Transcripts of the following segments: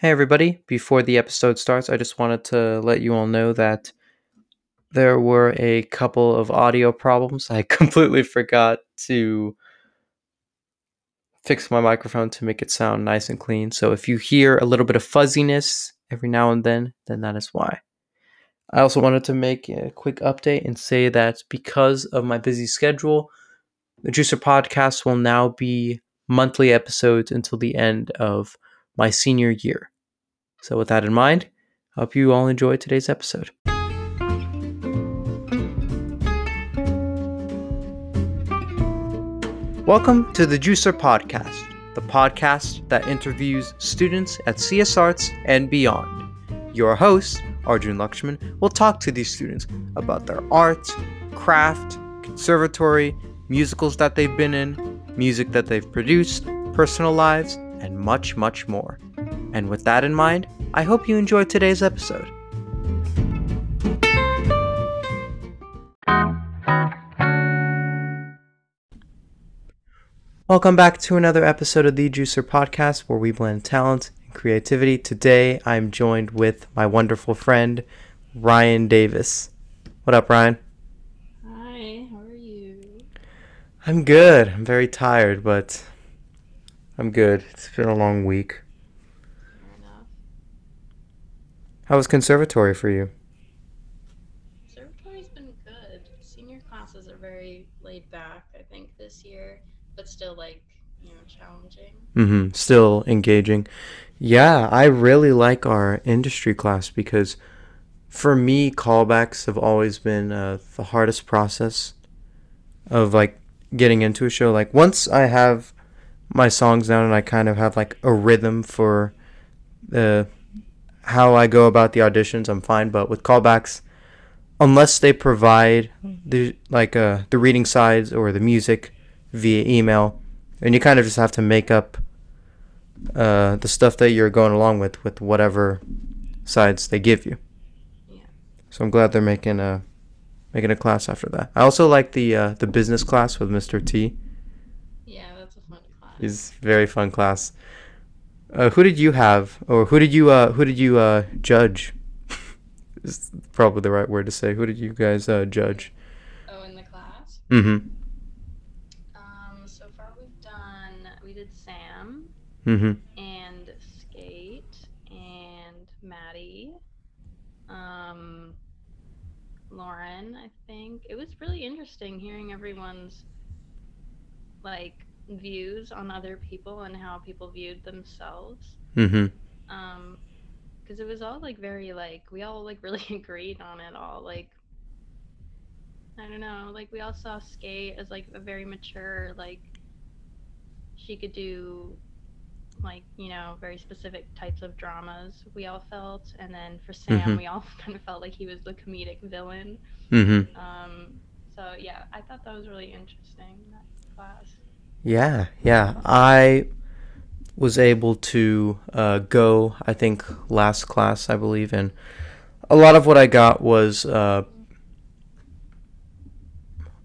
Hey, everybody. Before the episode starts, I just wanted to let you all know that there were a couple of audio problems. I completely forgot to fix my microphone to make it sound nice and clean. So if you hear a little bit of fuzziness every now and then, then that is why. I also wanted to make a quick update and say that because of my busy schedule, the Juicer podcast will now be monthly episodes until the end of my senior year. So, with that in mind, I hope you all enjoy today's episode. Welcome to the Juicer Podcast, the podcast that interviews students at CS Arts and beyond. Your host, Arjun Lakshman, will talk to these students about their art, craft, conservatory, musicals that they've been in, music that they've produced, personal lives, and much, much more. And with that in mind, I hope you enjoyed today's episode. Welcome back to another episode of the Juicer Podcast where we blend talent and creativity. Today I'm joined with my wonderful friend, Ryan Davis. What up, Ryan? Hi, how are you? I'm good. I'm very tired, but I'm good. It's been a long week. How was conservatory for you? Conservatory's been good. Senior classes are very laid back, I think, this year, but still, like, you know, challenging. Mm-hmm. Still engaging. Yeah, I really like our industry class because for me, callbacks have always been uh, the hardest process of like getting into a show. Like once I have my songs down and I kind of have like a rhythm for the how I go about the auditions, I'm fine. But with callbacks, unless they provide the like uh, the reading sides or the music via email, and you kind of just have to make up uh, the stuff that you're going along with with whatever sides they give you. Yeah. So I'm glad they're making a making a class after that. I also like the uh, the business class with Mr. T. Yeah, that's a fun class. Is very fun class. Uh, who did you have, or who did you uh, who did you uh, judge? is probably the right word to say. Who did you guys uh, judge? Oh, in the class? Mm-hmm. Um, so far we've done, we did Sam Mm-hmm. and Skate and Maddie. Um, Lauren, I think. It was really interesting hearing everyone's like views on other people and how people viewed themselves. Mm-hmm. Um, because it was all like very like we all like really agreed on it all. Like I don't know, like we all saw Skate as like a very mature like she could do like you know very specific types of dramas we all felt and then for sam Mhm. we all kind of felt like he was the comedic villain Mm-hmm. um so yeah i thought that was really interesting that class Yeah, yeah. I was able to uh, go, I think, last class, I believe, and a lot of what I got was, uh,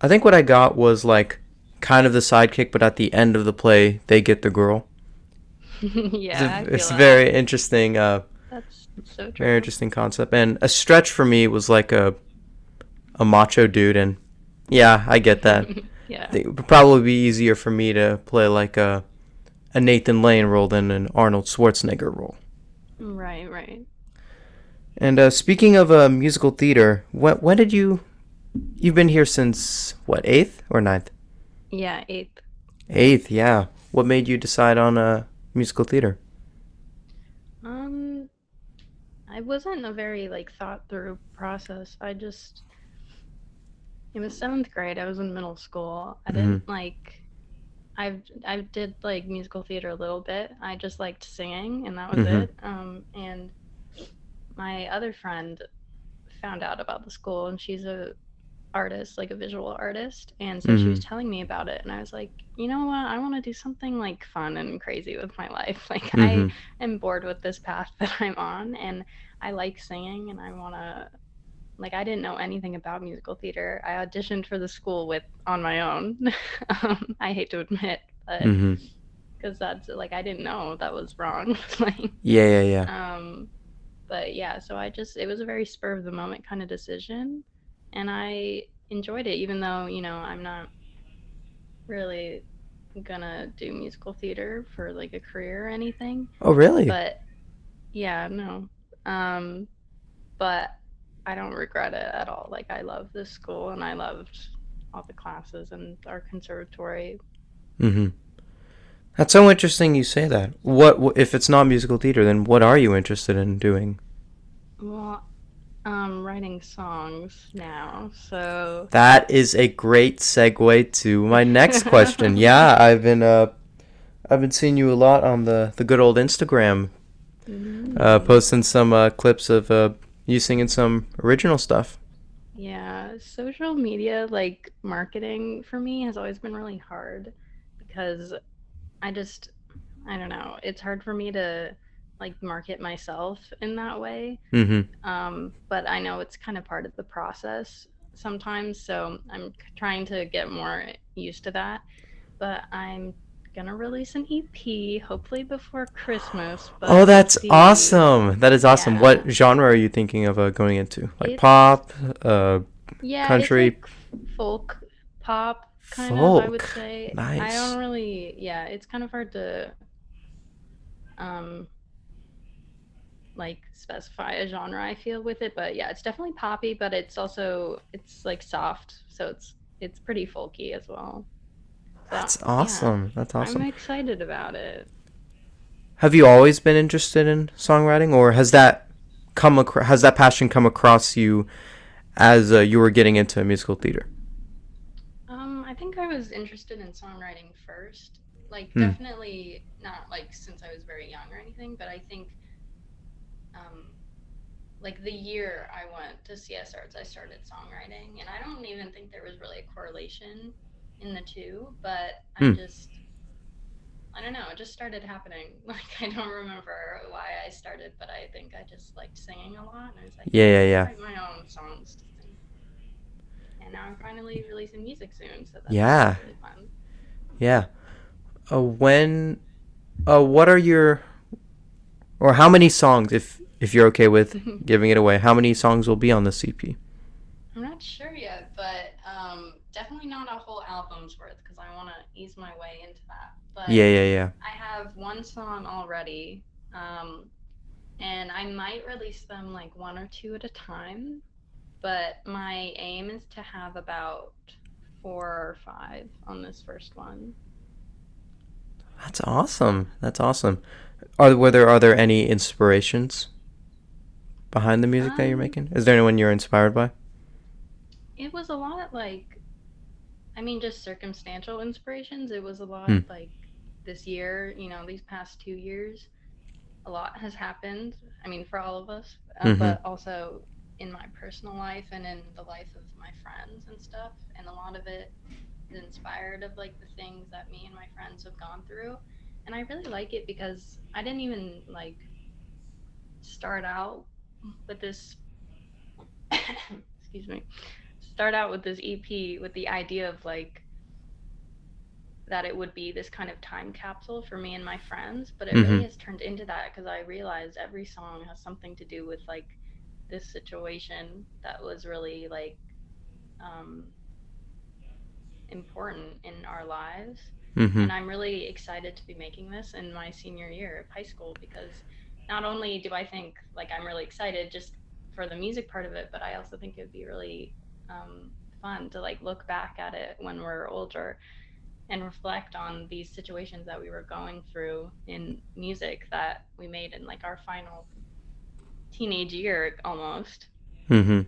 I think what I got was like kind of the sidekick, but at the end of the play, they get the girl. yeah it's a, it's feel a that. very interesting, uh, that's so true very interesting concept, and a stretch for me was like a, a macho dude, and yeah, I get that. yeah it would probably be easier for me to play like a a Nathan Lane role than an Arnold Schwarzenegger role. right right And uh, speaking of uh, musical theater, when when did you you've been here since what eighth or ninth? yeah eighth Eighth, yeah. What made you decide on uh, musical theater? Um, I wasn't a very like thought through process. I just it was seventh grade. I was in middle school. I didn't like. I've I did like musical theater a little bit. I just liked singing, and that was Mhm. it. Um, and my other friend found out about the school, and she's a artist, like a visual artist, and so she was telling me about it, and I was like, you know what? I want to do something like fun and crazy with my life. Like I Mhm. am bored with this path that I'm on and I like singing and I want to like I didn't know anything about musical theater. I auditioned for the school with on my own. um, I hate to admit, but because that's like I didn't know that was wrong. like, Yeah, yeah, yeah. um, but yeah, so I just it was a very spur of the moment kind of decision, and I enjoyed it, even though you know I'm not really gonna do musical theater for like a career or anything. Oh, really? But yeah, no. Um, but I don't regret it at all. Like I love this school and I loved all the classes and our conservatory. Mm-hmm. That's so interesting you say that. What if it's not musical theater? Then what are you interested in doing? Well, um, writing songs now, so That is a great segue to my next question. yeah, I've been uh, I've been seeing you a lot on the the good old Instagram, uh, Mm. posting some uh, clips of uh, you singing some original stuff. Yeah, social media, like marketing for me has always been really hard because I just, I don't know, it's hard for me to like market myself in that way. Mm-hmm. Um, but I know it's kind of part of the process sometimes, so I'm trying to get more used to that. But I'm gonna release an EP hopefully before Christmas, Oh, that's see. awesome. That is awesome. Yeah. What genre are you thinking of uh, going into? Like It's- pop, uh, Yeah, country- like folk pop kind of, I would Folk. say. I don't really, yeah, it's kind of hard to um like specify a genre I feel with it, but yeah, it's definitely poppy, but it's also it's like soft, so it's it's pretty folky as well. That's yeah, awesome. That's awesome. I'm excited about it. Have you always been interested in songwriting, or has that come acro- has that passion come across you as uh, you were getting into musical theater? Um, I think I was interested in songwriting first. Like, Hmm. definitely not like since I was very young or anything, but I think, um, like the year I went to CS Arts, I started songwriting, and I don't even think there was really a correlation in the two, but I Hmm. just, I don't know, it just started happening. Like, I don't remember why I started, but I think I just liked singing a lot, and I was like, Yeah, yeah, yeah. my own songs. to sing." And now I'm finally releasing music soon, so that's Yeah. really fun. Yeah. Uh, when, uh, what are your, or how many songs, if if you're okay with giving it away, how many songs will be on the EP? I'm not sure yet, but um, definitely not a whole album's worth because I want to ease my way into that. But Yeah, yeah, yeah. I have one song already, um, and I might release them like one or two at a time. But my aim is to have about four or five on this first one. That's awesome. That's awesome. Are were there are there any inspirations behind the music that you're Um, making? Is there anyone you're inspired by? It was a lot like, I mean, just circumstantial inspirations. It was a lot Hmm. like this year, you know, these past two years, a lot has happened. I mean, for all of us, uh, Mhm. but also in my personal life and in the life of my friends and stuff. And a lot of it is inspired of like the things that me and my friends have gone through. And I really like it because I didn't even like start out with this excuse me start out with this EP with the idea of like that it would be this kind of time capsule for me and my friends, but it Mhm. really has turned into that because I realized every song has something to do with like this situation that was really like um important in our lives Mm-hmm. and I'm really excited to be making this in my senior year of high school because not only do I think like I'm really excited just for the music part of it, but I also think it would be really um, fun to like look back at it when we're older and reflect on these situations that we were going through in music that we made in like our final teenage year almost. Mm-hmm.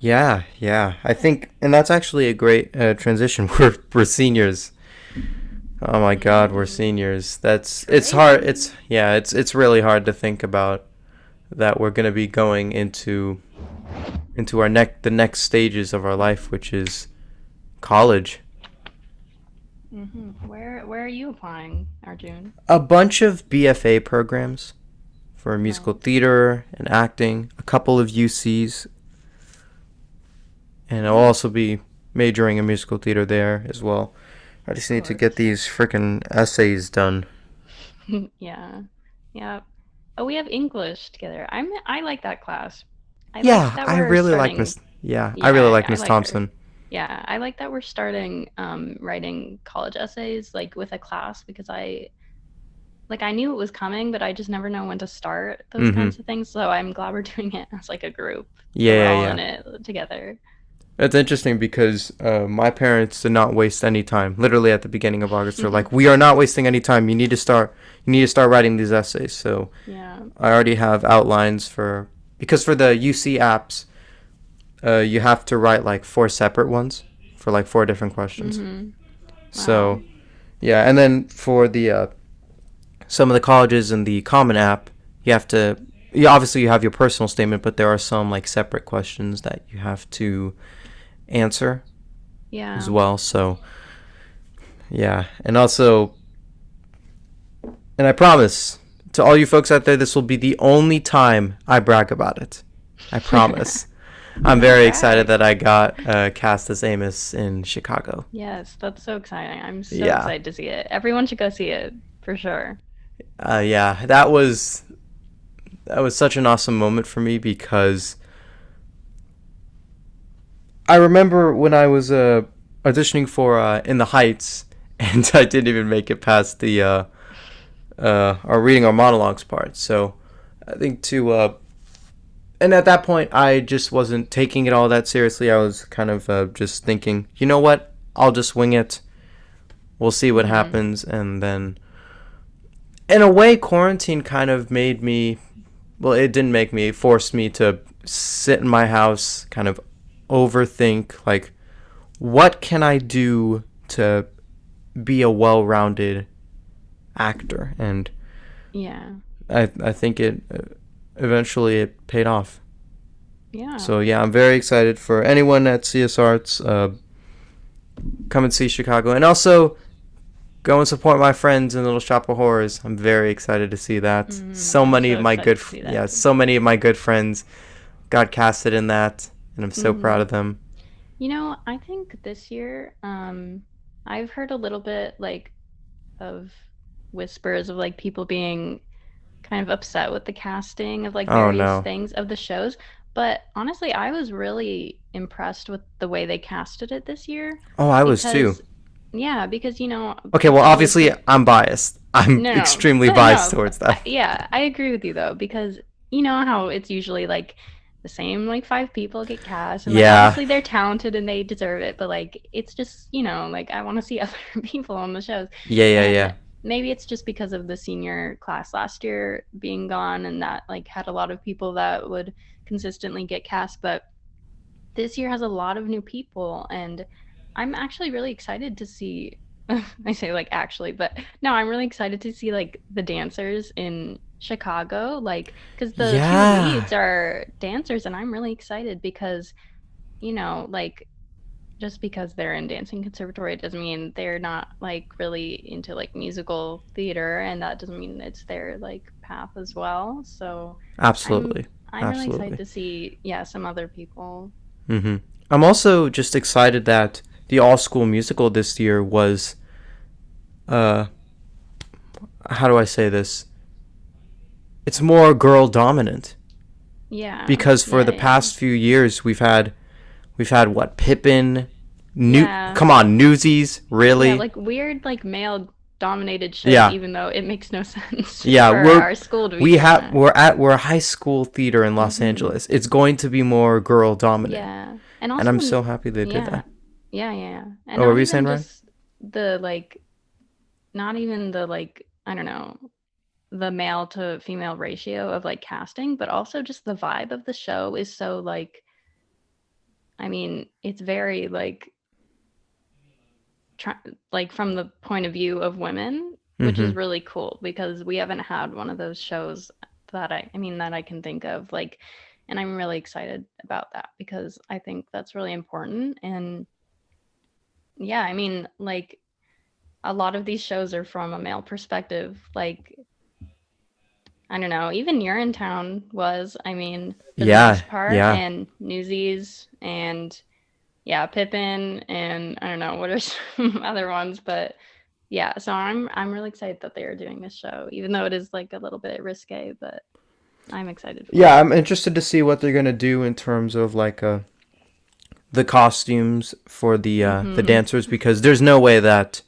Yeah, yeah. I think, and that's actually a great uh, transition. We're we're seniors. Oh my God, we're seniors. That's it's hard. It's yeah. It's it's really hard to think about that we're gonna be going into into our neck the next stages of our life, which is college. Mm-hmm. Where where are you applying, Arjun? A bunch of BFA programs for musical theater and acting. A couple of UCs, and I'll also be majoring in musical theater there as well. I just need to get these freaking essays done. Yeah. Yeah. Oh, we have English together. I'm I like that class. I like Yeah, that I we're really like. Miss. Yeah, I really like Miss like her. Thompson. Yeah, I like that we're starting um writing college essays like with a class because I like I knew it was coming, but I just never know when to start those Mm-hmm. kinds of things. So I'm glad we're doing it as like a group. We're Yeah, yeah, all yeah. in it together. It's interesting because uh, my parents did not waste any time. Literally at the beginning of August, they're like, "We are not wasting any time. You need to start. You need to start writing these essays." So Yeah. I already have outlines for because for the UC apps, uh, you have to write like four separate ones for like four different questions. Mm-hmm. Wow. So yeah, and then for the uh, some of the colleges in the Common App, you have to. Yeah, obviously you have your personal statement, but there are some like separate questions that you have to answer Yeah. as well. So yeah, and also, and I promise to all you folks out there, this will be the only time I brag about it. I promise. I'm very excited that I got uh, cast as Amos in Chicago. Yes, that's so exciting. I'm so Yeah. excited to see it. Everyone should go see it for sure. Uh, yeah, that was that was such an awesome moment for me because I remember when I was uh, auditioning for uh, In the Heights, and I didn't even make it past the uh, uh, our reading our monologues part. So I think to uh, and at that point I just wasn't taking it all that seriously. I was kind of uh, just thinking, you know what, I'll just wing it. We'll see what Mhm. happens, and then in a way, quarantine kind of made me. Well, it didn't make me. It forced me to sit in my house, kind of overthink, like, what can I do to be a well-rounded actor? And Yeah. I, I think it uh, eventually it paid off. Yeah. So yeah, I'm very excited for anyone at CS Arts. Uh, come and see Chicago, and also go and support my friends in Little Shop of Horrors. I'm very excited to see that. Mm, so many so of my good, to f- see that. yeah, so many of my good friends got casted in that, and I'm so Mhm. proud of them. You know, I think this year, um, I've heard a little bit like of whispers of like people being kind of upset with the casting of like Oh various no. things of the shows. But honestly, I was really impressed with the way they casted it this year Oh, I was too. yeah, because you know, Okay, well, obviously I'm biased. I'm No, no, extremely but biased no, towards that. yeah, I agree with you though because you know how it's usually like the same like five people get cast and like Yeah. obviously they're talented and they deserve it, but like it's just you know like I want to see other people on the shows Yeah, yeah, and yeah. maybe it's just because of the senior class last year being gone and that like had a lot of people that would consistently get cast, but this year has a lot of new people and I'm actually really excited to see I say like actually, but no, I'm really excited to see like the dancers in Chicago, like because the Yeah. two leads are dancers, and I'm really excited because, you know, like just because they're in dancing conservatory doesn't mean they're not like really into like musical theater, and that doesn't mean it's their like path as well. So Absolutely. I'm really Absolutely. excited to see yeah some other people. hmm I'm also just excited that the all school musical this year was, uh, how do I say this? It's more girl dominant Yeah, because for yeah, the yeah. past few years we've had, we've had what Pippin, New, Yeah. come on, Newsies, really? Like weird, like male dominated shows, Yeah. even though it makes no sense Yeah, we're- our school to we have we're at we're a high school theater in Los Mhm. Angeles. It's going to be more girl dominant, Yeah, and also and I'm so happy they did that. yeah, yeah, yeah. And Oh, what were you saying, Ryan? the like, not even the like, I don't know, the male to female ratio of like casting, but also just the vibe of the show is so like, I mean, it's very like, try, like from the point of view of women, which is Mhm. really cool because we haven't had one of those shows that I, I mean, that I can think of. Like, and I'm really excited about that because I think that's really important. And yeah, I mean, like, a lot of these shows are from a male perspective. Like, I don't know, even Urinetown was, I mean, the Yeah, most part, yeah. and Newsies and yeah, Pippin and I don't know what are some other ones, but yeah, so I'm I'm really excited that they are doing this show, even though it is like a little bit risque, but I'm excited. Yeah, I'm interested to see what they're gonna do in terms of like uh the costumes for the uh the Mhm. dancers because there's no way that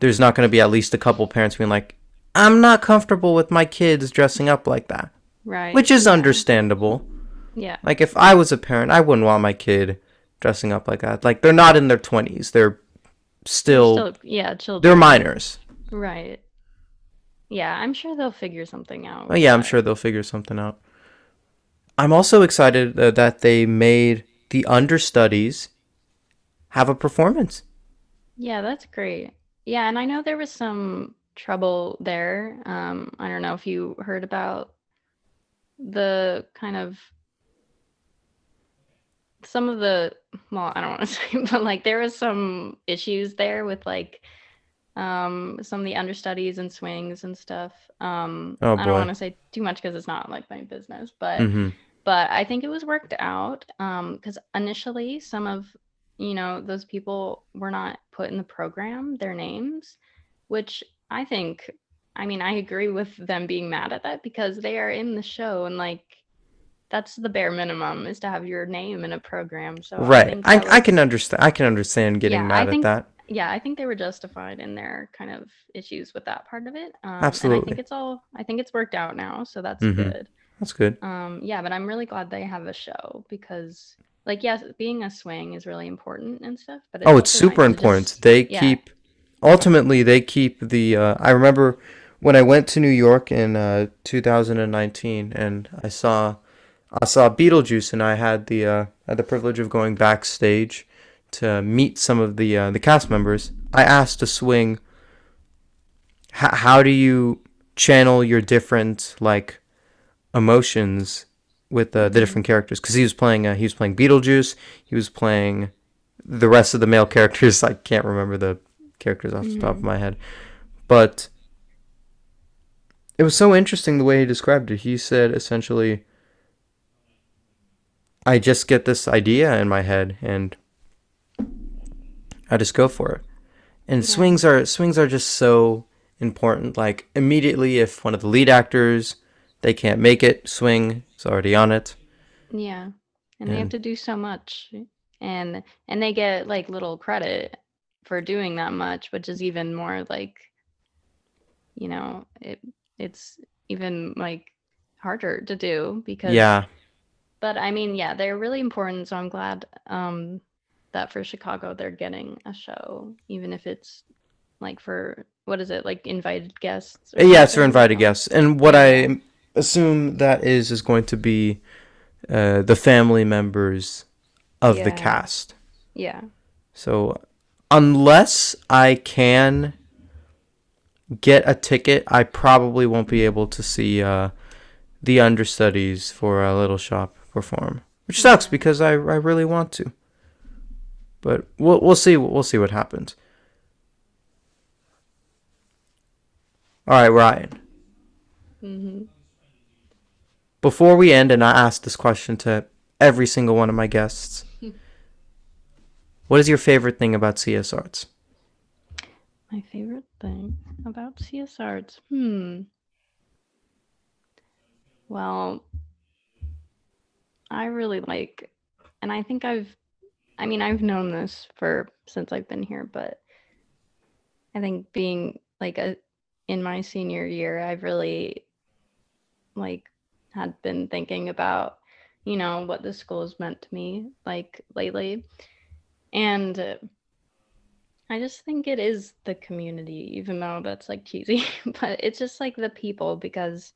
there's not gonna be at least a couple parents being like, I'm not comfortable with my kids dressing up like that. Right. Which is yeah. understandable. Yeah. Like if I was a parent, I wouldn't want my kid dressing up like that. Like they're not in their twenties. They're still, Still, yeah, children. they're minors. Right. Yeah, I'm sure they'll figure something out. Oh yeah, I'm sure they'll figure something out. I'm also excited uh, that they made the understudies have a performance. Yeah, that's great. Yeah, and I know there was some trouble there. Um, I don't know if you heard about the kind of some of the, well, I don't want to say, but like there was some issues there with like um some of the understudies and swings and stuff. Um, Oh, I don't want to say too much because it's not like my business, but hmm but I think it was worked out um because initially some of you know those people were not put in the program their names which I think I mean I agree with them being mad at that because they are in the show and like that's the bare minimum is to have your name in a program so Right. think I, that I can understand. I can understand getting Yeah, I mad at think- that. yeah I think they were justified in their kind of issues with that part of it um, and I think it's all I think it's worked out now so that's Mhm. good That's good. um, yeah, but I'm really glad they have a show because, like, yes, being a swing is really important and stuff. But Oh, it's super nice important. just- They yeah. keep ultimately they keep the uh, I remember when I went to New York in uh, 2019 and I saw I saw Beetlejuice and I had the uh, had the privilege of going backstage to meet some of the uh, the cast members. I asked a swing how how do you channel your different like emotions with uh, the different characters because he was playing uh, he was playing Beetlejuice he was playing the rest of the male characters. I can't remember the characters off the top of my head. But it was so interesting the way he described it. He said essentially I just get this idea in my head and I just go for it. And Yeah. swings are swings are just so important. Like immediately if one of the lead actors they can't make it swing is already on it Yeah, and they have to do so much, and and they get like little credit for doing that much, which is even more like, you know, it it's even like harder to do because yeah But I mean, yeah, they're really important. So I'm glad um, that for Chicago they're getting a show, even if it's like for what is it, like invited guests? or Yeah, for invited guests. And what I assume that is is going to be uh, the family members of the cast. Yeah. So unless I can get a ticket, I probably won't be able to see uh, the understudies for a little shop perform, which sucks because I, I really want to. But we'll we'll see we'll see what happens. All right, Ryan. hmm Before we end, and I ask this question to every single one of my guests, what is your favorite thing about CS Arts? My favorite thing about CS Arts. Hmm. Well, I really like, and I think I've, I mean, I've known this for since I've been here, but I think being like a in my senior year, I've really like had been thinking about, you know, what the school has meant to me like lately. And I just think it is the community, even though that's like cheesy, but it's just like the people because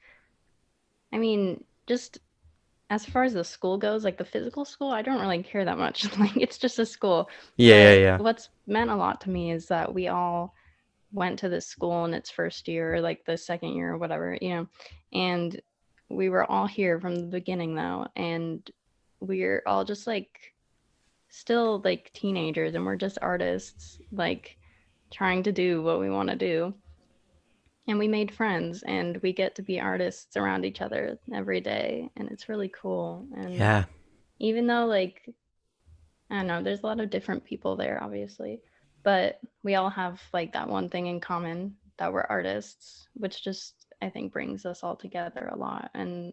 I mean, just as far as the school goes, like the physical school, I don't really care that much. Like it's just a school. Yeah, yeah, yeah. What's meant a lot to me is that we all went to this school in its first year, or like the second year or whatever, you know, and we were all here from the beginning though, and we're all just like still like teenagers and we're just artists like trying to do what we want to do. And we made friends and we get to be artists around each other every day and it's really cool. And Yeah. even though like I don't know, there's a lot of different people there, obviously, but we all have like that one thing in common that we're artists, which just I think brings us all together a lot. And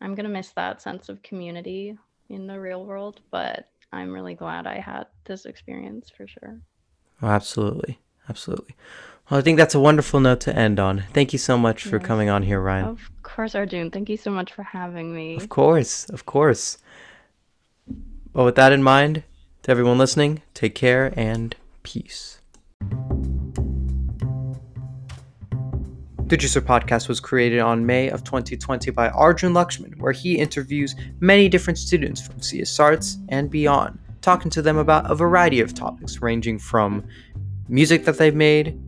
I'm gonna miss that sense of community in the real world, but I'm really glad I had this experience for sure. Oh, absolutely. Absolutely. Well, I think that's a wonderful note to end on. Thank you so much for Yes. coming on here, Ryan. Of course, Arjun. Thank you so much for having me. Of course, of course. Well, with that in mind, to everyone listening, take care and peace. The Juicer podcast was created on May of 2020 by Arjun Lakshman, where he interviews many different students from CS Arts and beyond, talking to them about a variety of topics ranging from music that they've made,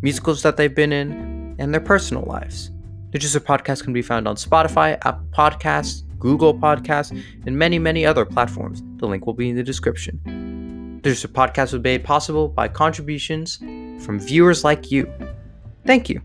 musicals that they've been in, and their personal lives. The Juicer podcast can be found on Spotify, Apple Podcasts, Google Podcasts, and many, many other platforms. The link will be in the description. The Juicer podcast was made possible by contributions from viewers like you. Thank you.